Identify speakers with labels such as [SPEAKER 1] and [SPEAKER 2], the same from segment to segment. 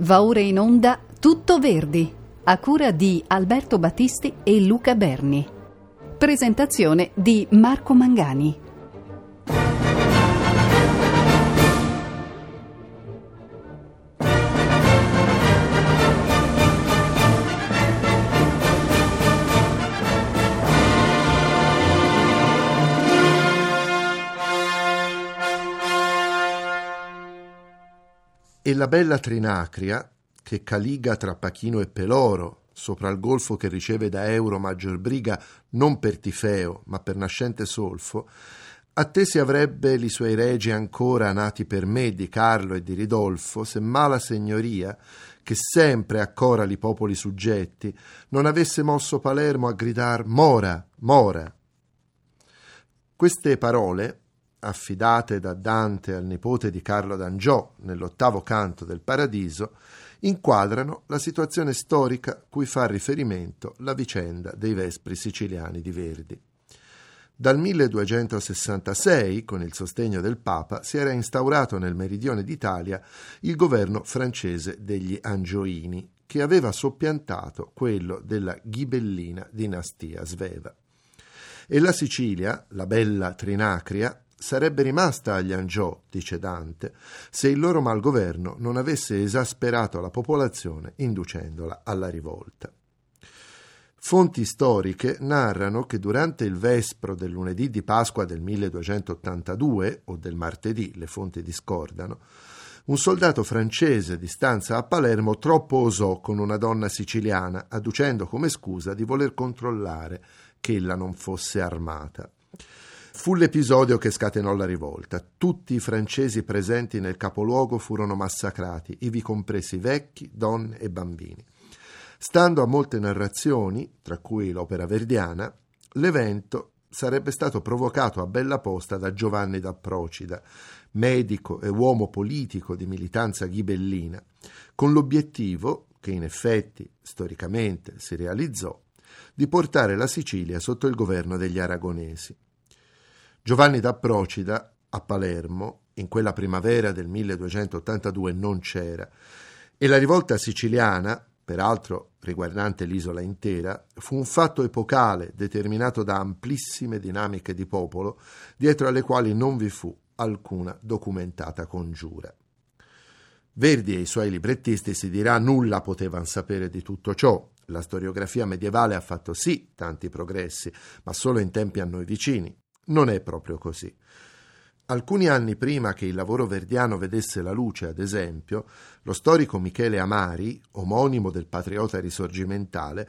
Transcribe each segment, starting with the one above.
[SPEAKER 1] Va ora in onda Tutto Verdi, a cura di Alberto Battisti e Luca Berni. Presentazione di Marco Mangani.
[SPEAKER 2] E la bella Trinacria, che caliga tra Pachino e Peloro, sopra il golfo che riceve da Euro maggior briga non per Tifeo, ma per nascente solfo, a te si avrebbe li suoi regi ancora nati per me di Carlo e di Ridolfo, se mala signoria, che sempre accora li popoli suggetti, non avesse mosso Palermo a gridar Mora, Mora. Queste parole, affidate da Dante al nipote di Carlo d'Angiò nell'ottavo canto del Paradiso, inquadrano la situazione storica cui fa riferimento la vicenda dei Vespri siciliani di Verdi. Dal 1266, con il sostegno del Papa, si era instaurato nel meridione d'Italia il governo francese degli Angioini, che aveva soppiantato quello della ghibellina dinastia sveva. E la Sicilia, la bella Trinacria, sarebbe rimasta agli Angiò, dice Dante, se il loro malgoverno non avesse esasperato la popolazione inducendola alla rivolta. Fonti storiche narrano che durante il vespro del lunedì di Pasqua del 1282, o del martedì, le fonti discordano, un soldato francese di stanza a Palermo troppo osò con una donna siciliana, adducendo come scusa di voler controllare che ella non fosse armata. Fu l'episodio che scatenò la rivolta. Tutti i francesi presenti nel capoluogo furono massacrati, ivi compresi vecchi, donne e bambini. Stando a molte narrazioni, tra cui l'opera verdiana, l'evento sarebbe stato provocato a bella posta da Giovanni da Procida, medico e uomo politico di militanza ghibellina, con l'obiettivo, che in effetti storicamente si realizzò, di portare la Sicilia sotto il governo degli aragonesi. Giovanni da Procida a Palermo, in quella primavera del 1282, non c'era e la rivolta siciliana, peraltro riguardante l'isola intera, fu un fatto epocale determinato da amplissime dinamiche di popolo, dietro alle quali non vi fu alcuna documentata congiura. Verdi e i suoi librettisti si dirà nulla potevano sapere di tutto ciò. La storiografia medievale ha fatto sì tanti progressi, ma solo in tempi a noi vicini. Non è proprio così. Alcuni anni prima che il lavoro verdiano vedesse la luce, ad esempio, lo storico Michele Amari, omonimo del patriota risorgimentale,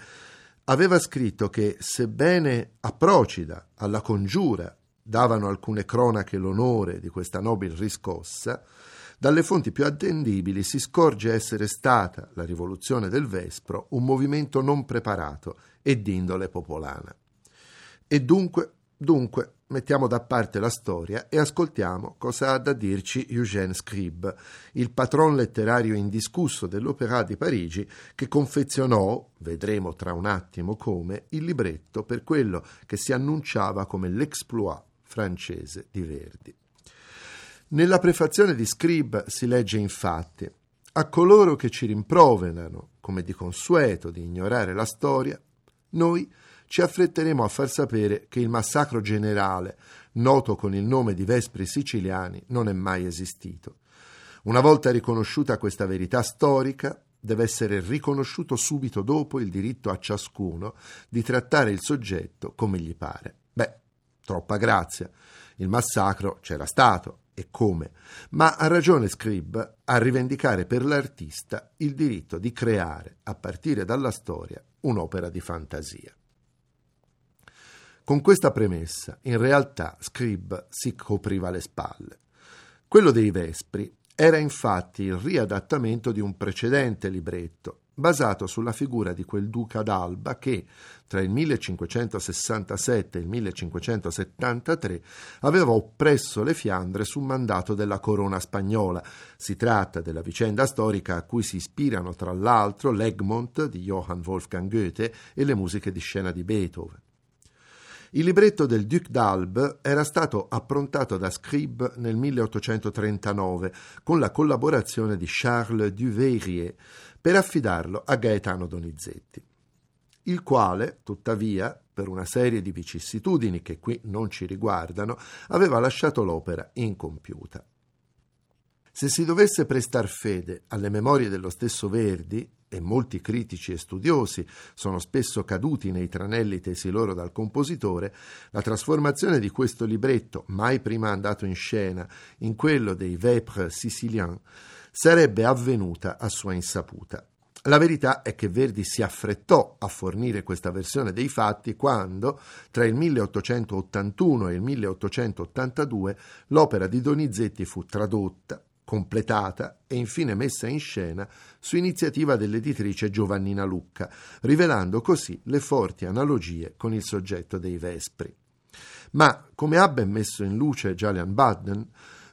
[SPEAKER 2] aveva scritto che, sebbene a Procida, alla congiura, davano alcune cronache l'onore di questa nobile riscossa, dalle fonti più attendibili si scorge essere stata la rivoluzione del Vespro un movimento non preparato e d'indole popolana. E dunque, dunque, mettiamo da parte la storia e ascoltiamo cosa ha da dirci Eugène Scribe, il patron letterario indiscusso dell'Opéra di Parigi, che confezionò, vedremo tra un attimo come, il libretto per quello che si annunciava come l'exploit francese di Verdi. Nella prefazione di Scribe si legge infatti a coloro che ci rimproverano, come di consueto, di ignorare la storia, noi ci affretteremo a far sapere che il massacro generale, noto con il nome di Vespri siciliani, non è mai esistito. Una volta riconosciuta questa verità storica, deve essere riconosciuto subito dopo il diritto a ciascuno di trattare il soggetto come gli pare. Beh, troppa grazia. Il massacro c'era stato e come, ma ha ragione Scrib a rivendicare per l'artista il diritto di creare, a partire dalla storia, un'opera di fantasia. Con questa premessa, in realtà, Scrib si copriva le spalle. Quello dei Vespri era infatti il riadattamento di un precedente libretto, basato sulla figura di quel duca d'Alba che, tra il 1567 e il 1573, aveva oppresso le Fiandre su mandato della corona spagnola. Si tratta della vicenda storica a cui si ispirano tra l'altro l'Egmont di Johann Wolfgang Goethe e le musiche di scena di Beethoven. Il libretto del Duc d'Albe era stato approntato da Scribe nel 1839 con la collaborazione di Charles Duveyrier per affidarlo a Gaetano Donizetti, il quale, tuttavia, per una serie di vicissitudini che qui non ci riguardano, aveva lasciato l'opera incompiuta. Se si dovesse prestar fede alle memorie dello stesso Verdi, e molti critici e studiosi sono spesso caduti nei tranelli tesi loro dal compositore, la trasformazione di questo libretto, mai prima andato in scena, in quello dei Vêpres siciliens, sarebbe avvenuta a sua insaputa. La verità è che Verdi si affrettò a fornire questa versione dei fatti quando, tra il 1881 e il 1882, l'opera di Donizetti fu tradotta, completata e infine messa in scena su iniziativa dell'editrice Giovannina Lucca, rivelando così le forti analogie con il soggetto dei Vespri. Ma, come ha ben messo in luce Julian Budden,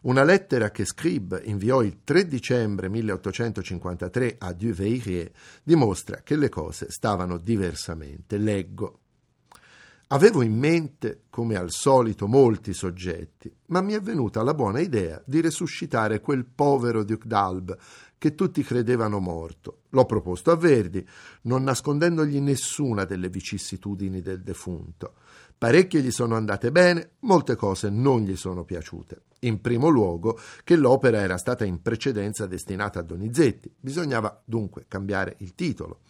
[SPEAKER 2] una lettera che Scribe inviò il 3 dicembre 1853 a Duveyrier dimostra che le cose stavano diversamente. Leggo. Avevo in mente, come al solito, molti soggetti, ma mi è venuta la buona idea di resuscitare quel povero Duc d'Albe che tutti credevano morto. L'ho proposto a Verdi, non nascondendogli nessuna delle vicissitudini del defunto. Parecchie gli sono andate bene, molte cose non gli sono piaciute. In primo luogo che l'opera era stata in precedenza destinata a Donizetti, bisognava dunque cambiare il titolo.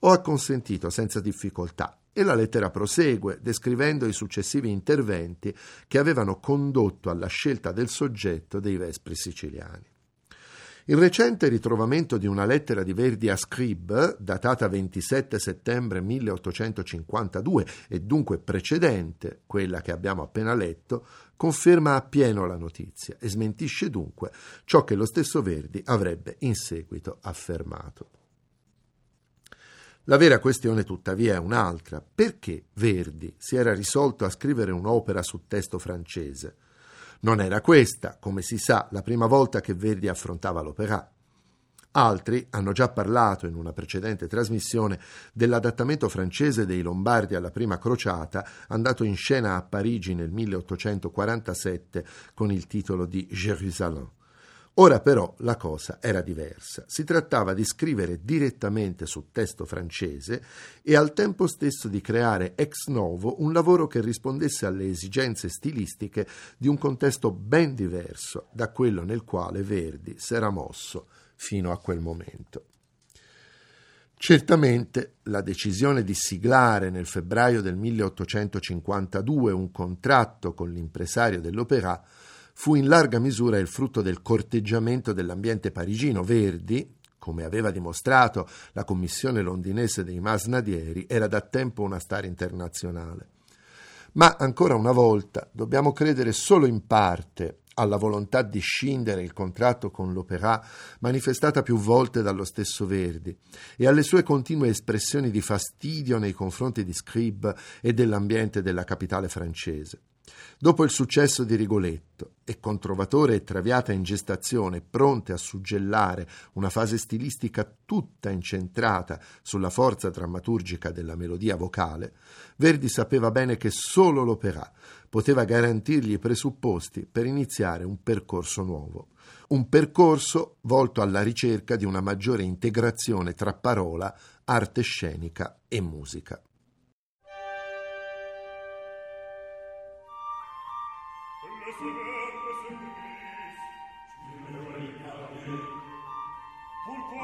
[SPEAKER 2] Ho acconsentito senza difficoltà e la lettera prosegue descrivendo i successivi interventi che avevano condotto alla scelta del soggetto dei Vespri siciliani. Il recente ritrovamento di una lettera di Verdi a Scribe, datata 27 settembre 1852 e dunque precedente quella che abbiamo appena letto, conferma appieno la notizia e smentisce dunque ciò che lo stesso Verdi avrebbe in seguito affermato. La vera questione tuttavia è un'altra. Perché Verdi si era risolto a scrivere un'opera su testo francese? Non era questa, come si sa, la prima volta che Verdi affrontava l'opera. Altri hanno già parlato in una precedente trasmissione dell'adattamento francese dei Lombardi alla prima crociata, andato in scena a Parigi nel 1847 con il titolo di Jérusalem. Ora però la cosa era diversa. Si trattava di scrivere direttamente su testo francese e al tempo stesso di creare ex novo un lavoro che rispondesse alle esigenze stilistiche di un contesto ben diverso da quello nel quale Verdi s'era mosso fino a quel momento. Certamente la decisione di siglare nel febbraio del 1852 un contratto con l'impresario dell'Opéra fu in larga misura il frutto del corteggiamento dell'ambiente parigino. Verdi, come aveva dimostrato la commissione londinese dei Masnadieri, era da tempo una star internazionale. Ma ancora una volta dobbiamo credere solo in parte alla volontà di scindere il contratto con l'Opéra, manifestata più volte dallo stesso Verdi, e alle sue continue espressioni di fastidio nei confronti di Scribe e dell'ambiente della capitale francese. Dopo il successo di Rigoletto e con Trovatore e Traviata in gestazione, pronte a suggellare una fase stilistica tutta incentrata sulla forza drammaturgica della melodia vocale, Verdi sapeva bene che solo l'opera poteva garantirgli i presupposti per iniziare un percorso nuovo. Un percorso volto alla ricerca di una maggiore integrazione tra parola, arte scenica e musica.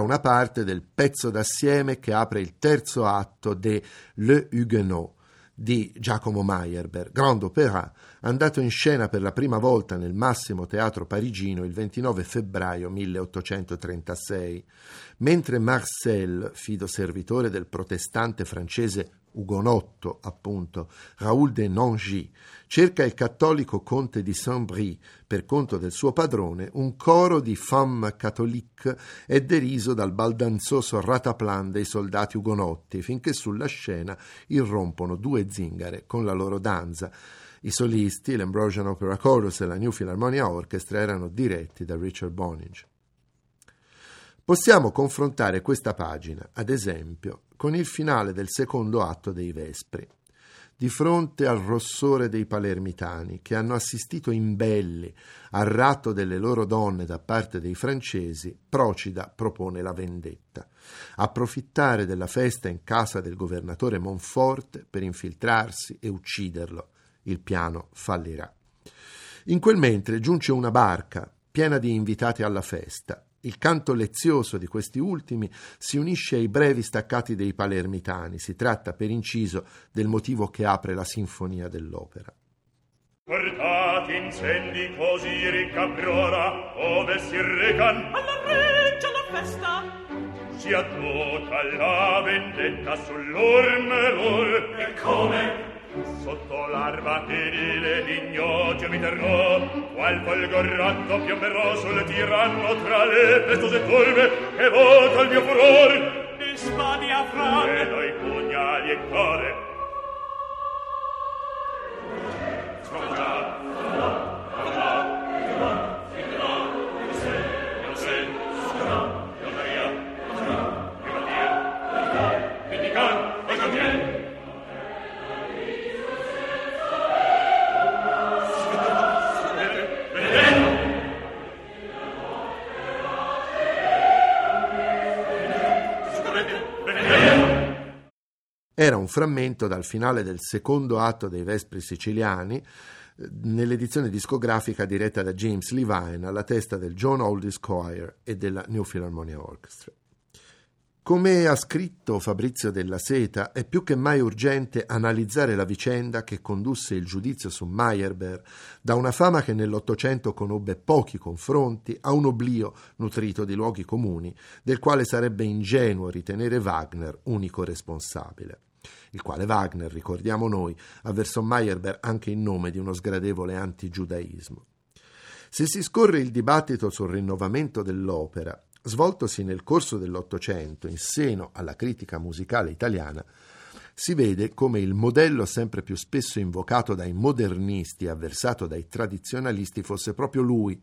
[SPEAKER 2] era una parte del pezzo d'assieme che apre il terzo atto de Le Huguenot di Giacomo Meyerbeer, Grand Opéra, andato in scena per la prima volta nel Massimo Teatro Parigino il 29 febbraio 1836, mentre Marcel, fido servitore del protestante francese ugonotto, appunto, Raoul de Nangy, cerca il cattolico conte di Saint-Brie, per conto del suo padrone, un coro di femme catholique è deriso dal baldanzoso rataplan dei soldati ugonotti, finché sulla scena irrompono due zingare con la loro danza. I solisti, l'Ambrosian Opera Chorus e la New Philharmonia Orchestra erano diretti da Richard Boninge. Possiamo confrontare questa pagina, ad esempio, con il finale del secondo atto dei Vespri. Di fronte al rossore dei palermitani, che hanno assistito imbelli al ratto delle loro donne da parte dei francesi, Procida propone la vendetta. Approfittare della festa in casa del governatore Monforte per infiltrarsi e ucciderlo. Il piano fallirà. In quel mentre giunge una barca piena di invitati alla festa il canto lezioso di questi ultimi si unisce ai brevi staccati dei palermitani. Si tratta, per inciso, del motivo che apre la sinfonia dell'opera.
[SPEAKER 3] Portati incendi così ricca prora, ove si recan
[SPEAKER 4] alla reggia la festa.
[SPEAKER 3] Si addota la vendetta sull'orme lor.
[SPEAKER 4] E come?
[SPEAKER 3] Sotto l'arma tenile l'ignotio mi terrò, qual folgorratto piomberò sul tiranno tra le pestose turbe che vota il mio furore.
[SPEAKER 4] Mi spadi a fran,
[SPEAKER 3] Vedo noi pugnali e core.
[SPEAKER 4] Fronda,
[SPEAKER 2] Era un frammento dal finale del secondo atto dei Vespri siciliani, eh, nell'edizione discografica diretta da James Levine alla testa del John Oldies Choir e della New Philharmonia Orchestra. Come ha scritto Fabrizio della Seta, è più che mai urgente analizzare la vicenda che condusse il giudizio su Meyerbeer da una fama che nell'Ottocento conobbe pochi confronti a un oblio nutrito di luoghi comuni, del quale sarebbe ingenuo ritenere Wagner unico responsabile il quale Wagner, ricordiamo noi, avversò Meyerbeer anche in nome di uno sgradevole antigiudaismo. Se si scorre il dibattito sul rinnovamento dell'opera svoltosi nel corso dell'Ottocento in seno alla critica musicale italiana, si vede come il modello sempre più spesso invocato dai modernisti e avversato dai tradizionalisti fosse proprio lui,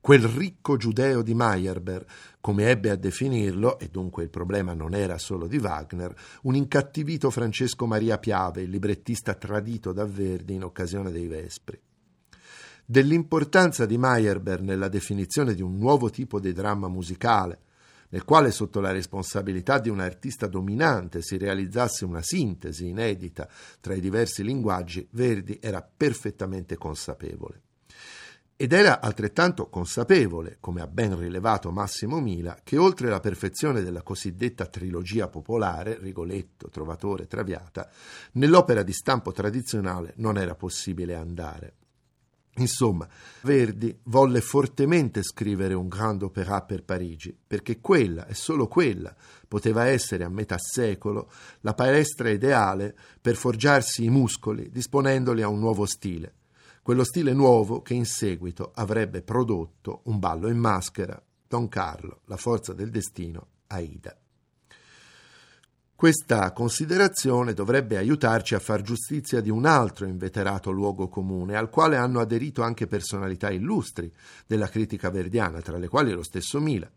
[SPEAKER 2] quel ricco giudeo di Meyerbeer, come ebbe a definirlo, e dunque il problema non era solo di Wagner, un incattivito Francesco Maria Piave, il librettista tradito da Verdi in occasione dei Vespri dell'importanza di Meyerbeer nella definizione di un nuovo tipo di dramma musicale, nel quale sotto la responsabilità di un artista dominante si realizzasse una sintesi inedita tra i diversi linguaggi, Verdi era perfettamente consapevole. Ed era altrettanto consapevole, come ha ben rilevato Massimo Mila, che oltre la perfezione della cosiddetta trilogia popolare, Rigoletto, Trovatore, Traviata, nell'opera di stampo tradizionale non era possibile andare. Insomma, Verdi volle fortemente scrivere un Grand Opéra per Parigi, perché quella e solo quella poteva essere a metà secolo la palestra ideale per forgiarsi i muscoli, disponendoli a un nuovo stile. Quello stile nuovo che in seguito avrebbe prodotto un ballo in maschera, Don Carlo, la forza del destino, Aida. Questa considerazione dovrebbe aiutarci a far giustizia di un altro inveterato luogo comune, al quale hanno aderito anche personalità illustri della critica verdiana, tra le quali lo stesso Mila.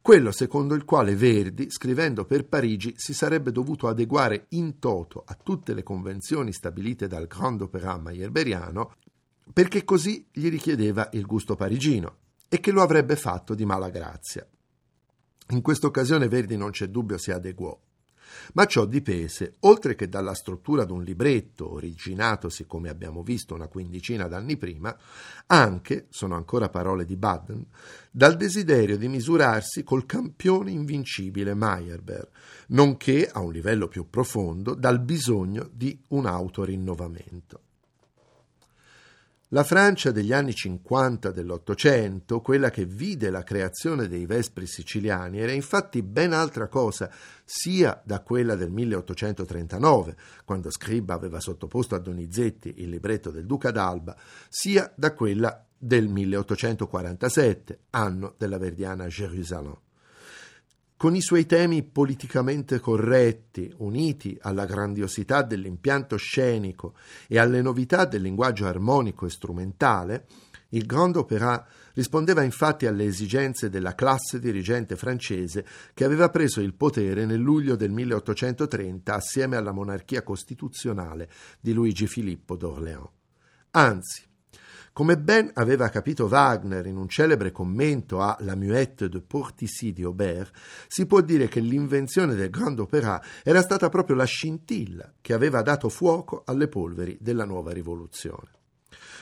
[SPEAKER 2] Quello secondo il quale Verdi, scrivendo per Parigi, si sarebbe dovuto adeguare in toto a tutte le convenzioni stabilite dal Grand Opéra Meyerberiano, perché così gli richiedeva il gusto parigino, e che lo avrebbe fatto di mala grazia. In questa occasione Verdi non c'è dubbio si adeguò. ma ciò dipese, oltre che dalla struttura d'un libretto originatosi, come abbiamo visto, una quindicina d'anni prima, anche, sono ancora parole di Baden, dal desiderio di misurarsi col campione invincibile Meyerbeer, nonché, a un livello più profondo, dal bisogno di un autorinnovamento. La Francia degli anni 50 dell'Ottocento, quella che vide la creazione dei Vespri siciliani, era infatti ben altra cosa sia da quella del 1839, quando Scriba aveva sottoposto a Donizetti il libretto del Duca d'Alba, sia da quella del 1847, anno della verdiana Jérusalem con i suoi temi politicamente corretti, uniti alla grandiosità dell'impianto scenico e alle novità del linguaggio armonico e strumentale, il Grand Opéra rispondeva infatti alle esigenze della classe dirigente francese che aveva preso il potere nel luglio del 1830 assieme alla monarchia costituzionale di Luigi Filippo d'Orléans. Anzi, come ben aveva capito Wagner in un celebre commento a La Muette de Portici di Aubert, si può dire che l'invenzione del Grand Opéra era stata proprio la scintilla che aveva dato fuoco alle polveri della nuova rivoluzione.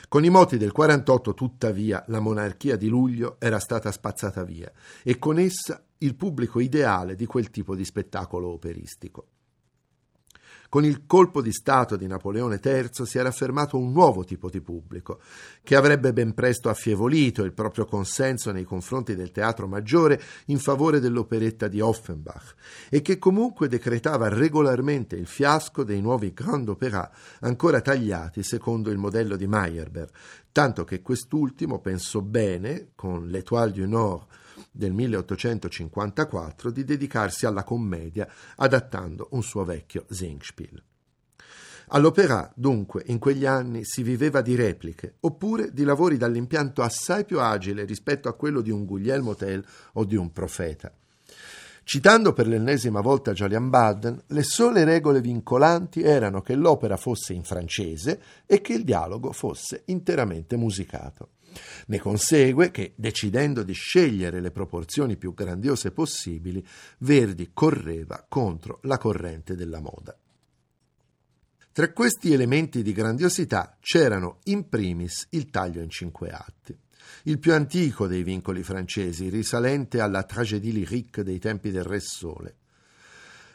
[SPEAKER 2] Con i moti del 48, tuttavia, la monarchia di luglio era stata spazzata via e con essa il pubblico ideale di quel tipo di spettacolo operistico. Con il colpo di Stato di Napoleone III si era affermato un nuovo tipo di pubblico, che avrebbe ben presto affievolito il proprio consenso nei confronti del teatro maggiore in favore dell'operetta di Offenbach e che comunque decretava regolarmente il fiasco dei nuovi Grand Opéra ancora tagliati secondo il modello di Meyerbeer, tanto che quest'ultimo pensò bene, con l'Étoile du Nord del 1854 di dedicarsi alla commedia adattando un suo vecchio Singspiel. All'opera, dunque, in quegli anni si viveva di repliche, oppure di lavori dall'impianto assai più agile rispetto a quello di un Guglielmo Tell o di un profeta. Citando per l'ennesima volta Julian Baden, le sole regole vincolanti erano che l'opera fosse in francese e che il dialogo fosse interamente musicato. Ne consegue che, decidendo di scegliere le proporzioni più grandiose possibili, Verdi correva contro la corrente della moda. Tra questi elementi di grandiosità c'erano in primis il taglio in cinque atti, il più antico dei vincoli francesi, risalente alla tragédie lyrique dei tempi del Re Sole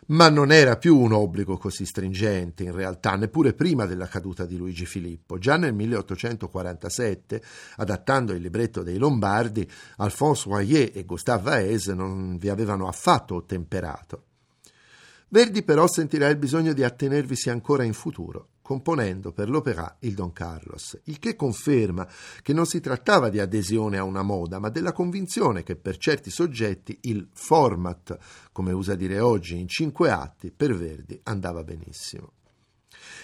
[SPEAKER 2] ma non era più un obbligo così stringente in realtà, neppure prima della caduta di Luigi Filippo. Già nel 1847, adattando il libretto dei Lombardi, Alphonse Royer e Gustave Vaese non vi avevano affatto ottemperato. Verdi però sentirà il bisogno di attenervisi ancora in futuro componendo per l'opera il Don Carlos, il che conferma che non si trattava di adesione a una moda, ma della convinzione che per certi soggetti il format, come usa dire oggi, in cinque atti, per Verdi andava benissimo.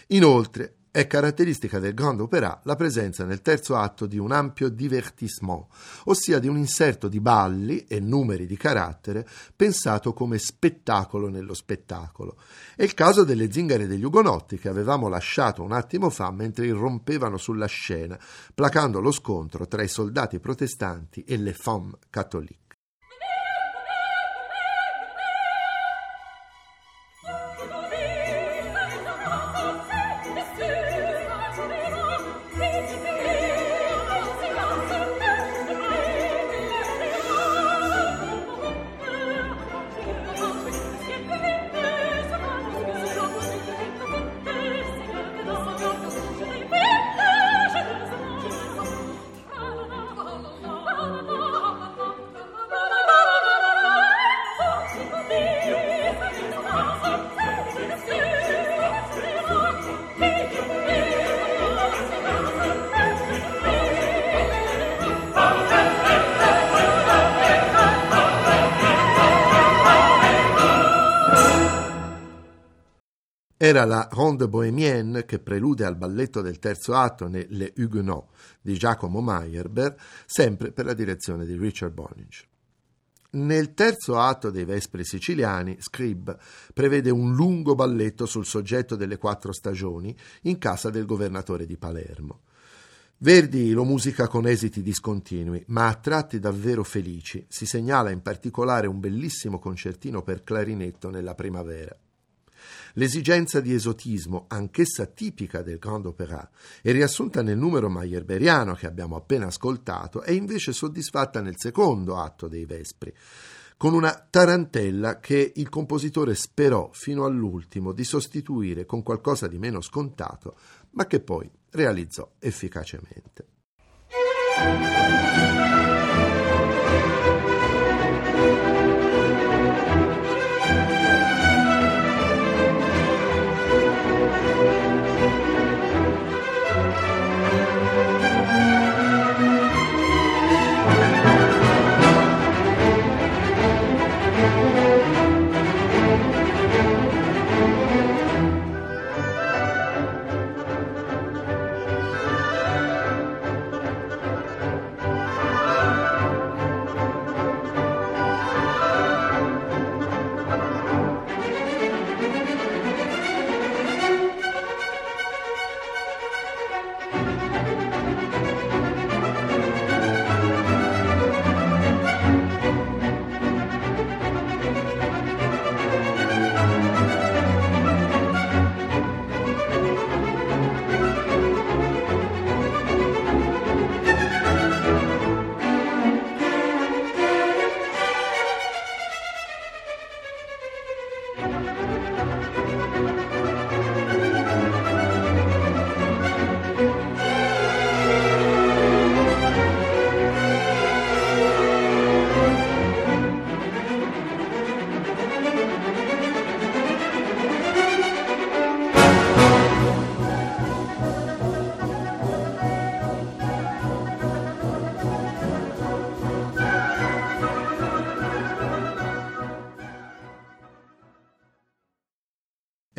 [SPEAKER 2] Inoltre, è caratteristica del Grand Opéra la presenza nel terzo atto di un ampio divertissement, ossia di un inserto di balli e numeri di carattere pensato come spettacolo nello spettacolo. È il caso delle zingare degli Ugonotti che avevamo lasciato un attimo fa mentre irrompevano sulla scena, placando lo scontro tra i soldati protestanti e le femmes catholiques. La Ronde bohémienne che prelude al balletto del terzo atto nelle Huguenots di Giacomo Meyerbeer, sempre per la direzione di Richard Boninch. Nel terzo atto dei Vespri siciliani, Scrib prevede un lungo balletto sul soggetto delle quattro stagioni in casa del governatore di Palermo. Verdi lo musica con esiti discontinui, ma a tratti davvero felici. Si segnala in particolare un bellissimo concertino per clarinetto nella primavera. L'esigenza di esotismo, anch'essa tipica del Grand Opéra, e riassunta nel numero mayerberiano che abbiamo appena ascoltato, è invece soddisfatta nel secondo atto dei Vespri, con una tarantella che il compositore sperò fino all'ultimo di sostituire con qualcosa di meno scontato, ma che poi realizzò efficacemente.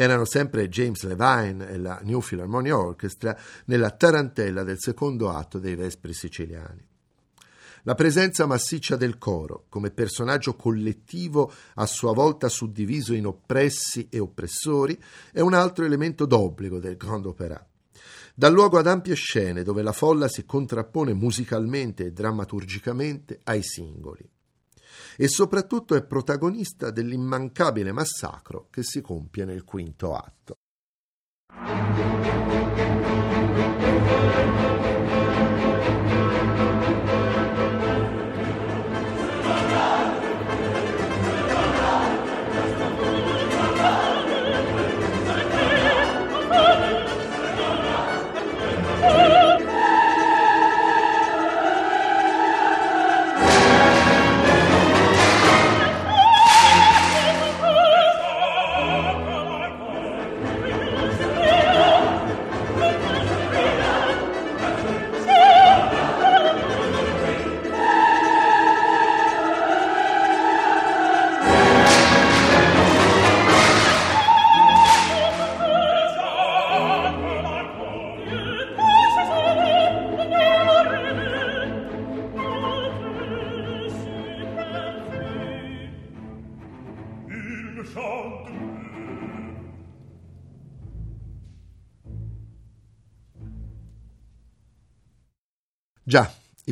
[SPEAKER 2] Erano sempre James Levine e la New Philharmonia Orchestra nella tarantella del secondo atto dei Vespri siciliani. La presenza massiccia del coro, come personaggio collettivo a sua volta suddiviso in oppressi e oppressori, è un altro elemento d'obbligo del Grand Opéra. Dà luogo ad ampie scene dove la folla si contrappone musicalmente e drammaturgicamente ai singoli e soprattutto è protagonista dell'immancabile massacro che si compie nel quinto atto.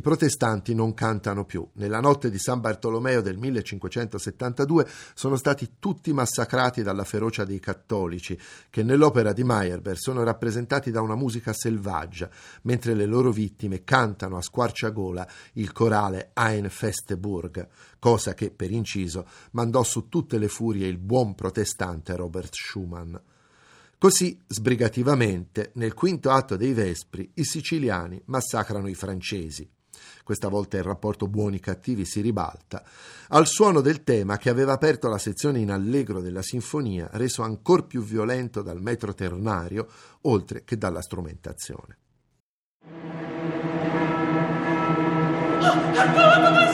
[SPEAKER 2] Protestanti non cantano più. Nella notte di San Bartolomeo del 1572 sono stati tutti massacrati dalla ferocia dei cattolici, che nell'opera di Meyerbeer sono rappresentati da una musica selvaggia, mentre le loro vittime cantano a squarciagola il corale Ein Festeburg, cosa che, per inciso, mandò su tutte le furie il buon protestante Robert Schumann. Così, sbrigativamente, nel quinto atto dei Vespri, i siciliani massacrano i francesi. Questa volta il rapporto buoni-cattivi si ribalta, al suono del tema che aveva aperto la sezione in allegro della sinfonia, reso ancor più violento dal metro ternario, oltre che dalla strumentazione. Oh,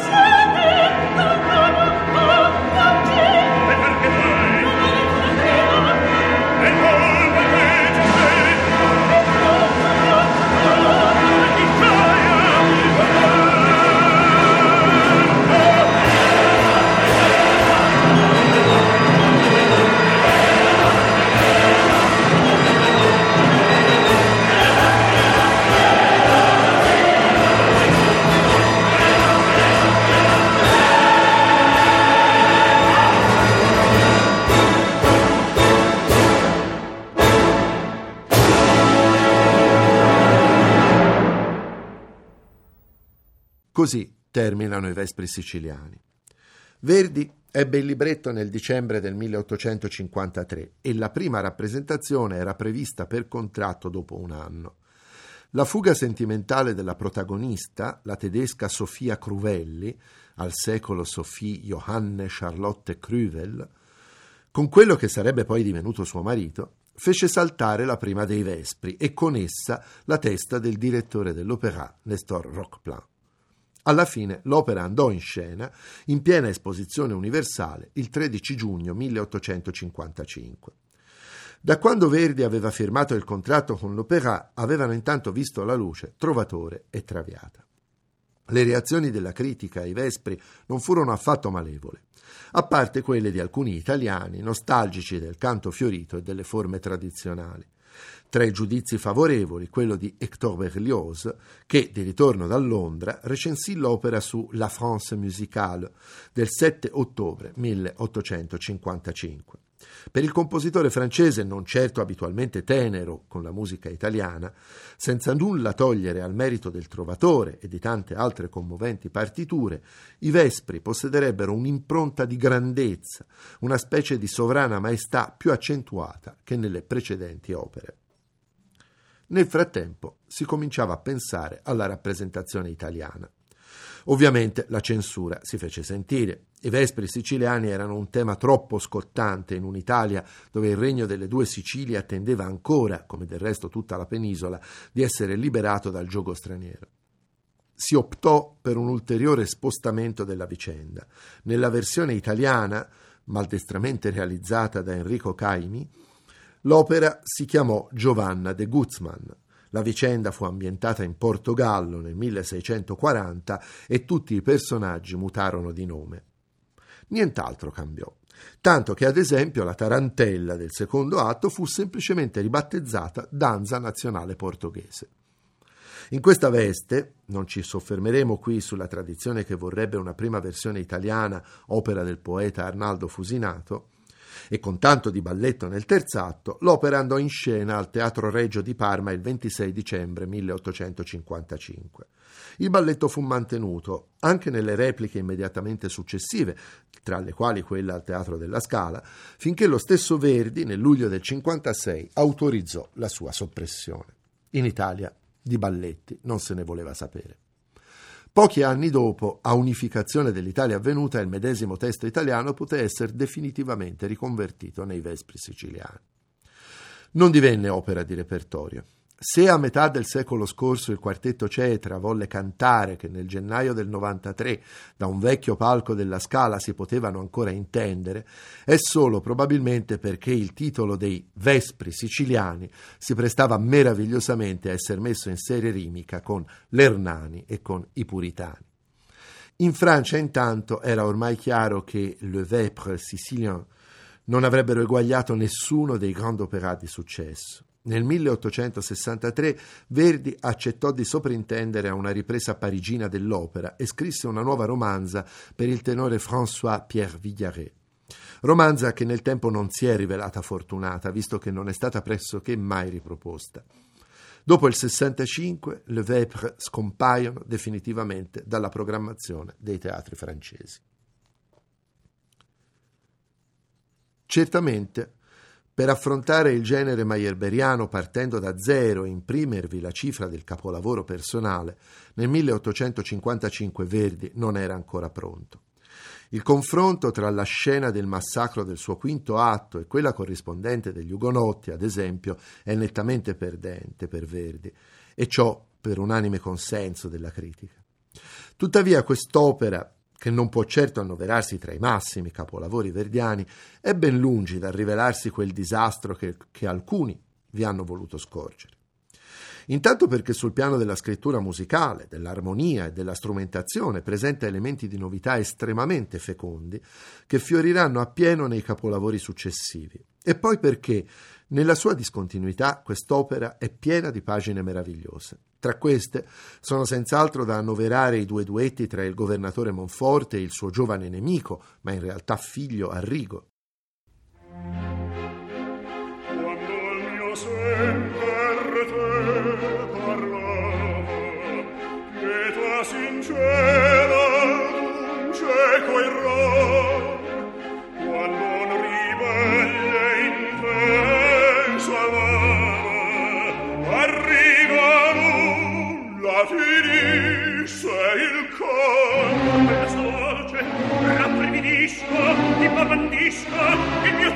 [SPEAKER 2] terminano i Vespri siciliani. Verdi ebbe il libretto nel dicembre del 1853 e la prima rappresentazione era prevista per contratto dopo un anno. La fuga sentimentale della protagonista, la tedesca Sofia Cruvelli, al secolo Sophie Johanne Charlotte Cruvel, con quello che sarebbe poi divenuto suo marito, fece saltare la prima dei Vespri e con essa la testa del direttore dell'opera, Nestor Roqueplan. Alla fine l'opera andò in scena in piena esposizione universale il 13 giugno 1855. Da quando Verdi aveva firmato il contratto con l'Opéra avevano intanto visto la luce Trovatore e Traviata. Le reazioni della critica ai Vespri non furono affatto malevole, a parte quelle di alcuni italiani nostalgici del canto fiorito e delle forme tradizionali. Tra i giudizi favorevoli, quello di Hector Berlioz, che, di ritorno da Londra, recensì l'opera su La France musicale del 7 ottobre 1855. Per il compositore francese, non certo abitualmente tenero con la musica italiana, senza nulla togliere al merito del trovatore e di tante altre commoventi partiture, i Vespri possederebbero un'impronta di grandezza, una specie di sovrana maestà più accentuata che nelle precedenti opere. Nel frattempo si cominciava a pensare alla rappresentazione italiana. Ovviamente la censura si fece sentire. I Vespri siciliani erano un tema troppo scottante in un'Italia dove il regno delle due Sicilie attendeva ancora, come del resto tutta la penisola, di essere liberato dal gioco straniero. Si optò per un ulteriore spostamento della vicenda. Nella versione italiana, maldestramente realizzata da Enrico Caimi, l'opera si chiamò Giovanna de Guzman, la vicenda fu ambientata in Portogallo nel 1640 e tutti i personaggi mutarono di nome. Nient'altro cambiò, tanto che ad esempio la tarantella del secondo atto fu semplicemente ribattezzata Danza Nazionale Portoghese. In questa veste, non ci soffermeremo qui sulla tradizione che vorrebbe una prima versione italiana, opera del poeta Arnaldo Fusinato, e con tanto di balletto nel terzo atto, l'opera andò in scena al Teatro Regio di Parma il 26 dicembre 1855. Il balletto fu mantenuto anche nelle repliche immediatamente successive, tra le quali quella al Teatro della Scala, finché lo stesso Verdi nel luglio del 56 autorizzò la sua soppressione. In Italia di balletti non se ne voleva sapere. Pochi anni dopo, a unificazione dell'Italia avvenuta, il medesimo testo italiano poté essere definitivamente riconvertito nei Vespri siciliani. Non divenne opera di repertorio. Se a metà del secolo scorso il quartetto Cetra volle cantare che nel gennaio del 93 da un vecchio palco della Scala si potevano ancora intendere, è solo probabilmente perché il titolo dei Vespri siciliani si prestava meravigliosamente a essere messo in serie rimica con l'Ernani e con i Puritani. In Francia intanto era ormai chiaro che Le Vepre sicilien non avrebbero eguagliato nessuno dei grandi opera di successo. Nel 1863 Verdi accettò di soprintendere a una ripresa parigina dell'opera e scrisse una nuova romanza per il tenore François Pierre Villaret. Romanza che nel tempo non si è rivelata fortunata, visto che non è stata pressoché mai riproposta. Dopo il 65 le Vepre scompaiono definitivamente dalla programmazione dei teatri francesi. Certamente per affrontare il genere maierberiano partendo da zero e imprimervi la cifra del capolavoro personale, nel 1855 Verdi non era ancora pronto. Il confronto tra la scena del massacro del suo quinto atto e quella corrispondente degli Ugonotti, ad esempio, è nettamente perdente per Verdi, e ciò per unanime consenso della critica. Tuttavia quest'opera, che non può certo annoverarsi tra i massimi capolavori verdiani, è ben lungi dal rivelarsi quel disastro che, che alcuni vi hanno voluto scorgere. Intanto perché sul piano della scrittura musicale, dell'armonia e della strumentazione presenta elementi di novità estremamente fecondi che fioriranno appieno nei capolavori successivi. E poi perché nella sua discontinuità quest'opera è piena di pagine meravigliose. Tra queste sono senz'altro da annoverare i due duetti tra il governatore Monforte e il suo giovane nemico, ma in realtà figlio Arrigo.
[SPEAKER 3] Quando il mio ti pavandisco il mio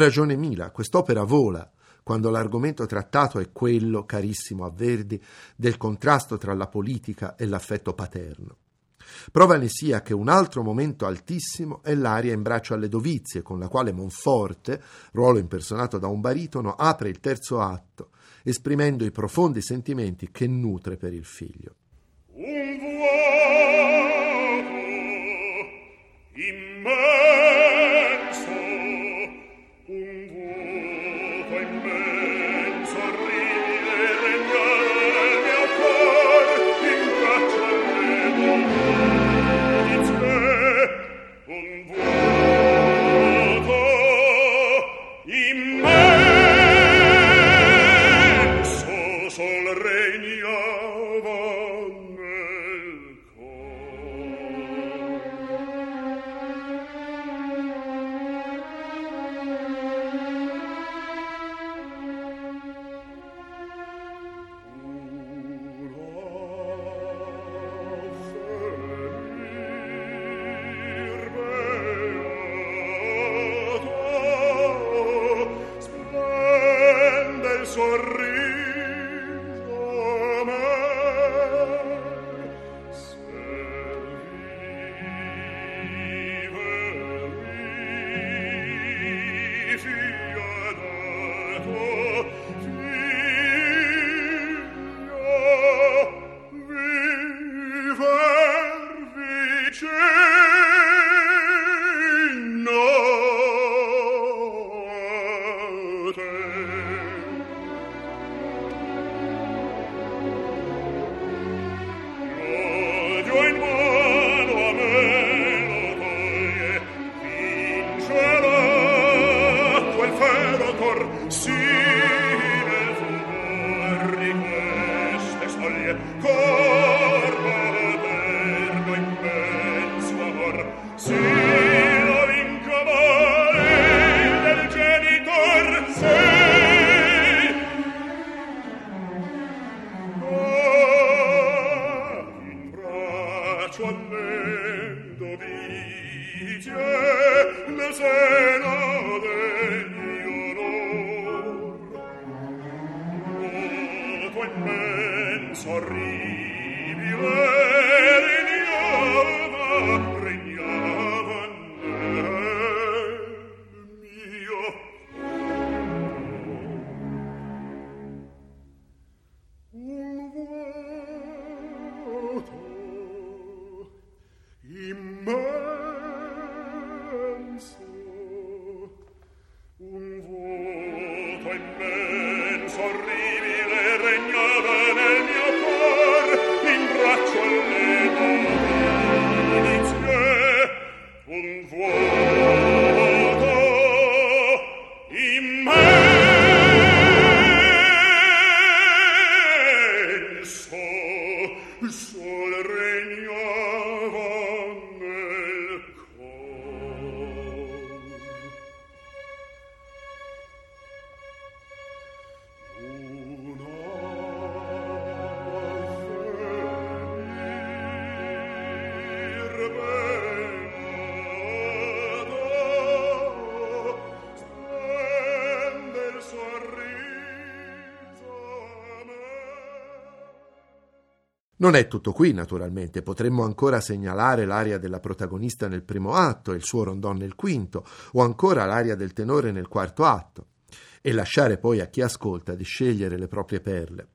[SPEAKER 3] ragione Mila, quest'opera vola quando l'argomento trattato è quello, carissimo a Verdi, del contrasto tra la politica e l'affetto paterno. Prova ne sia che un altro momento altissimo è l'aria in braccio alle dovizie, con la quale Monforte, ruolo impersonato da un baritono, apre il terzo atto, esprimendo i profondi sentimenti che nutre per il figlio.
[SPEAKER 5] Un vuoto immenso
[SPEAKER 4] Non è tutto qui, naturalmente, potremmo ancora segnalare l'aria della protagonista nel primo atto, il suo rondò nel quinto, o ancora l'aria del tenore nel quarto atto, e lasciare poi a chi ascolta di scegliere le proprie perle.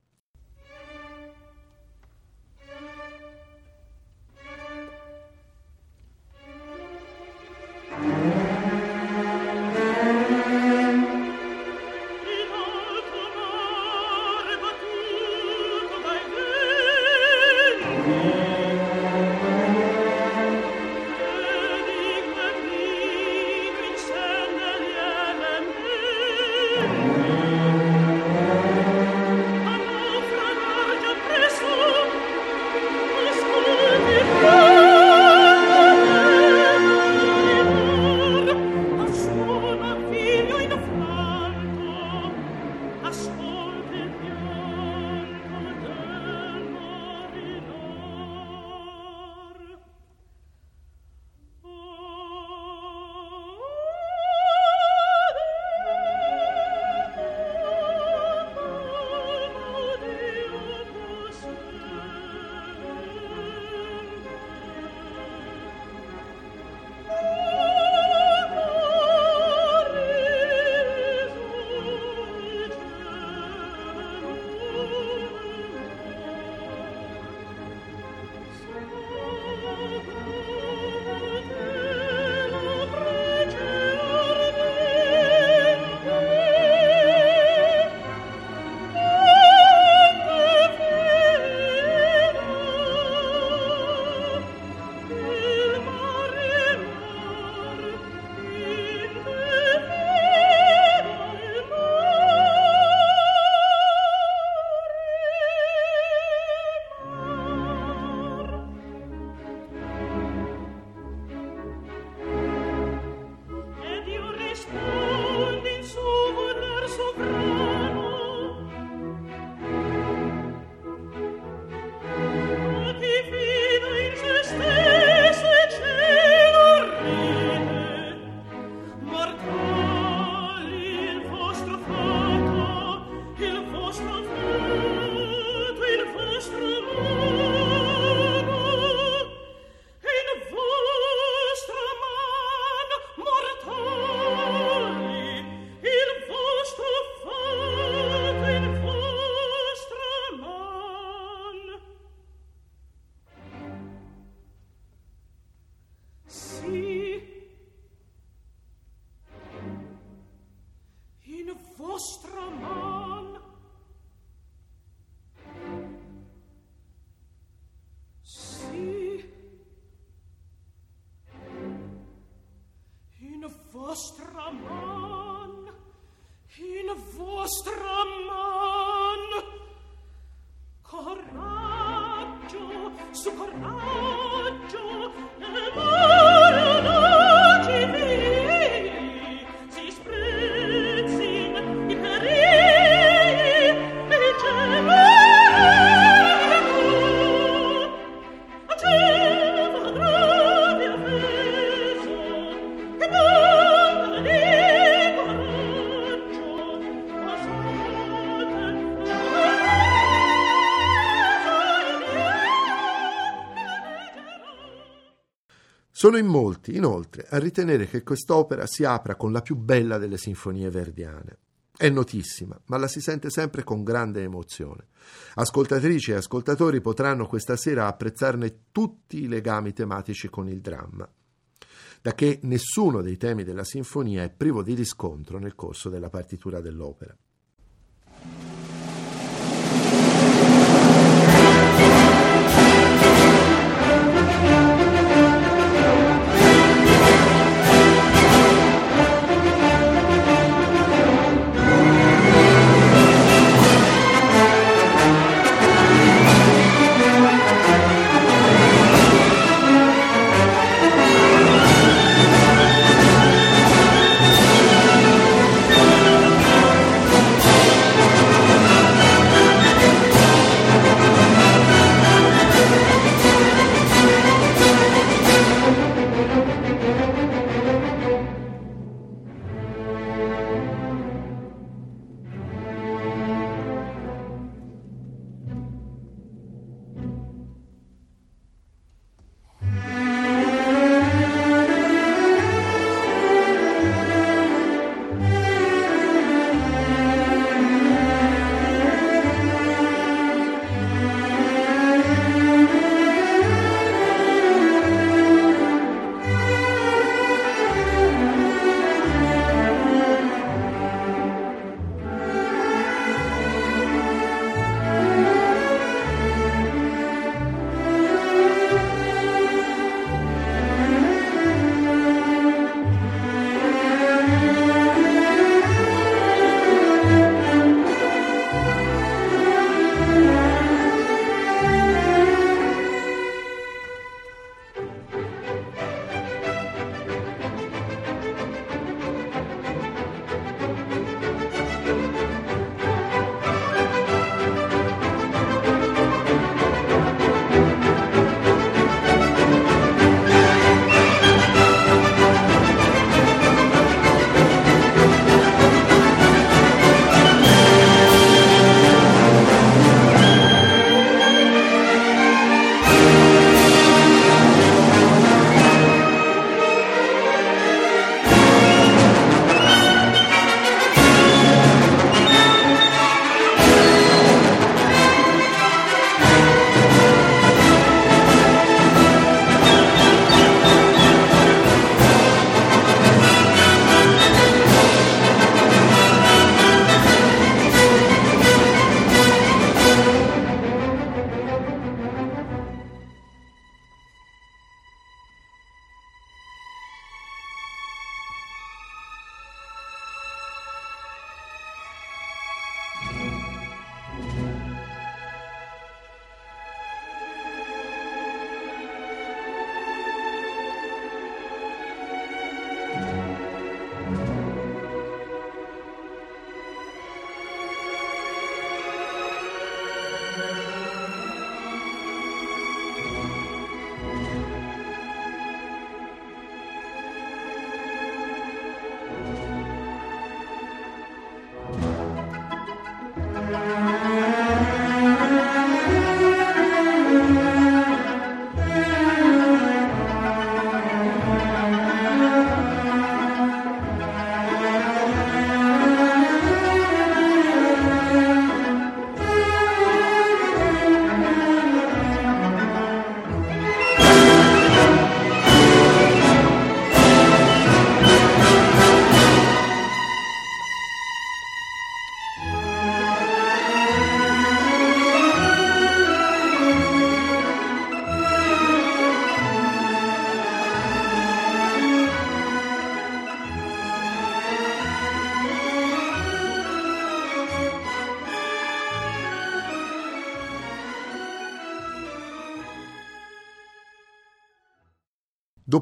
[SPEAKER 2] Sono in molti, inoltre, a ritenere che quest'opera si apra con la più bella delle sinfonie verdiane. È notissima, ma la si sente sempre con grande emozione. Ascoltatrici e ascoltatori potranno questa sera apprezzarne tutti i legami tematici con il dramma, da che nessuno dei temi della sinfonia è privo di riscontro nel corso della partitura dell'opera.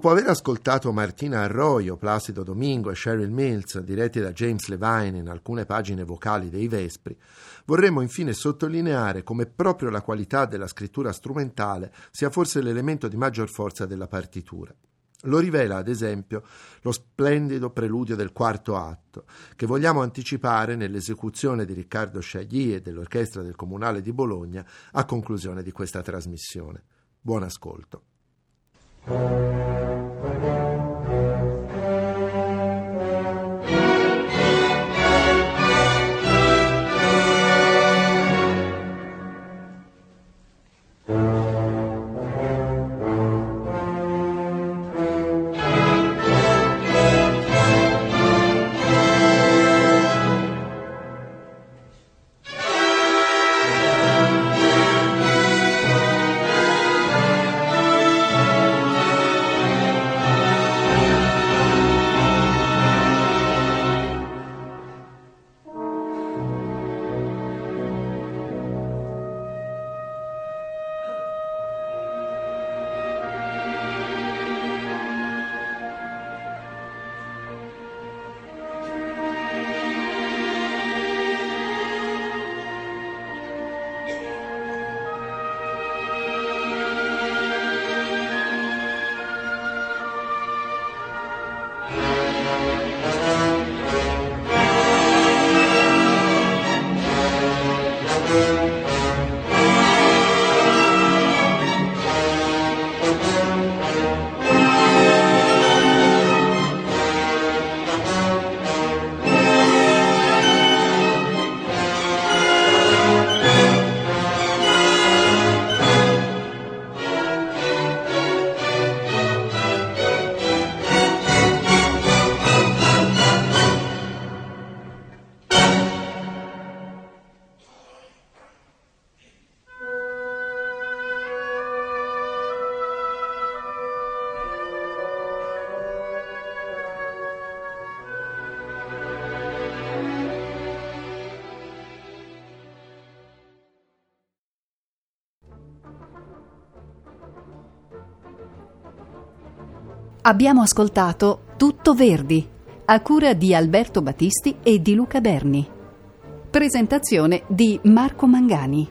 [SPEAKER 2] Dopo aver ascoltato Martina Arroyo, Placido Domingo e Cheryl Mills, diretti da James Levine in alcune pagine vocali dei Vespri, vorremmo infine sottolineare come proprio la qualità della scrittura strumentale sia forse l'elemento di maggior forza della partitura. Lo rivela, ad esempio, lo splendido preludio del quarto atto, che vogliamo anticipare nell'esecuzione di Riccardo Sciagli e dell'Orchestra del Comunale di Bologna a conclusione di questa trasmissione. Buon ascolto.
[SPEAKER 1] Abbiamo ascoltato Tutto Verdi, a cura di Alberto Battisti e di Luca Berni. Presentazione di Marco Mangani.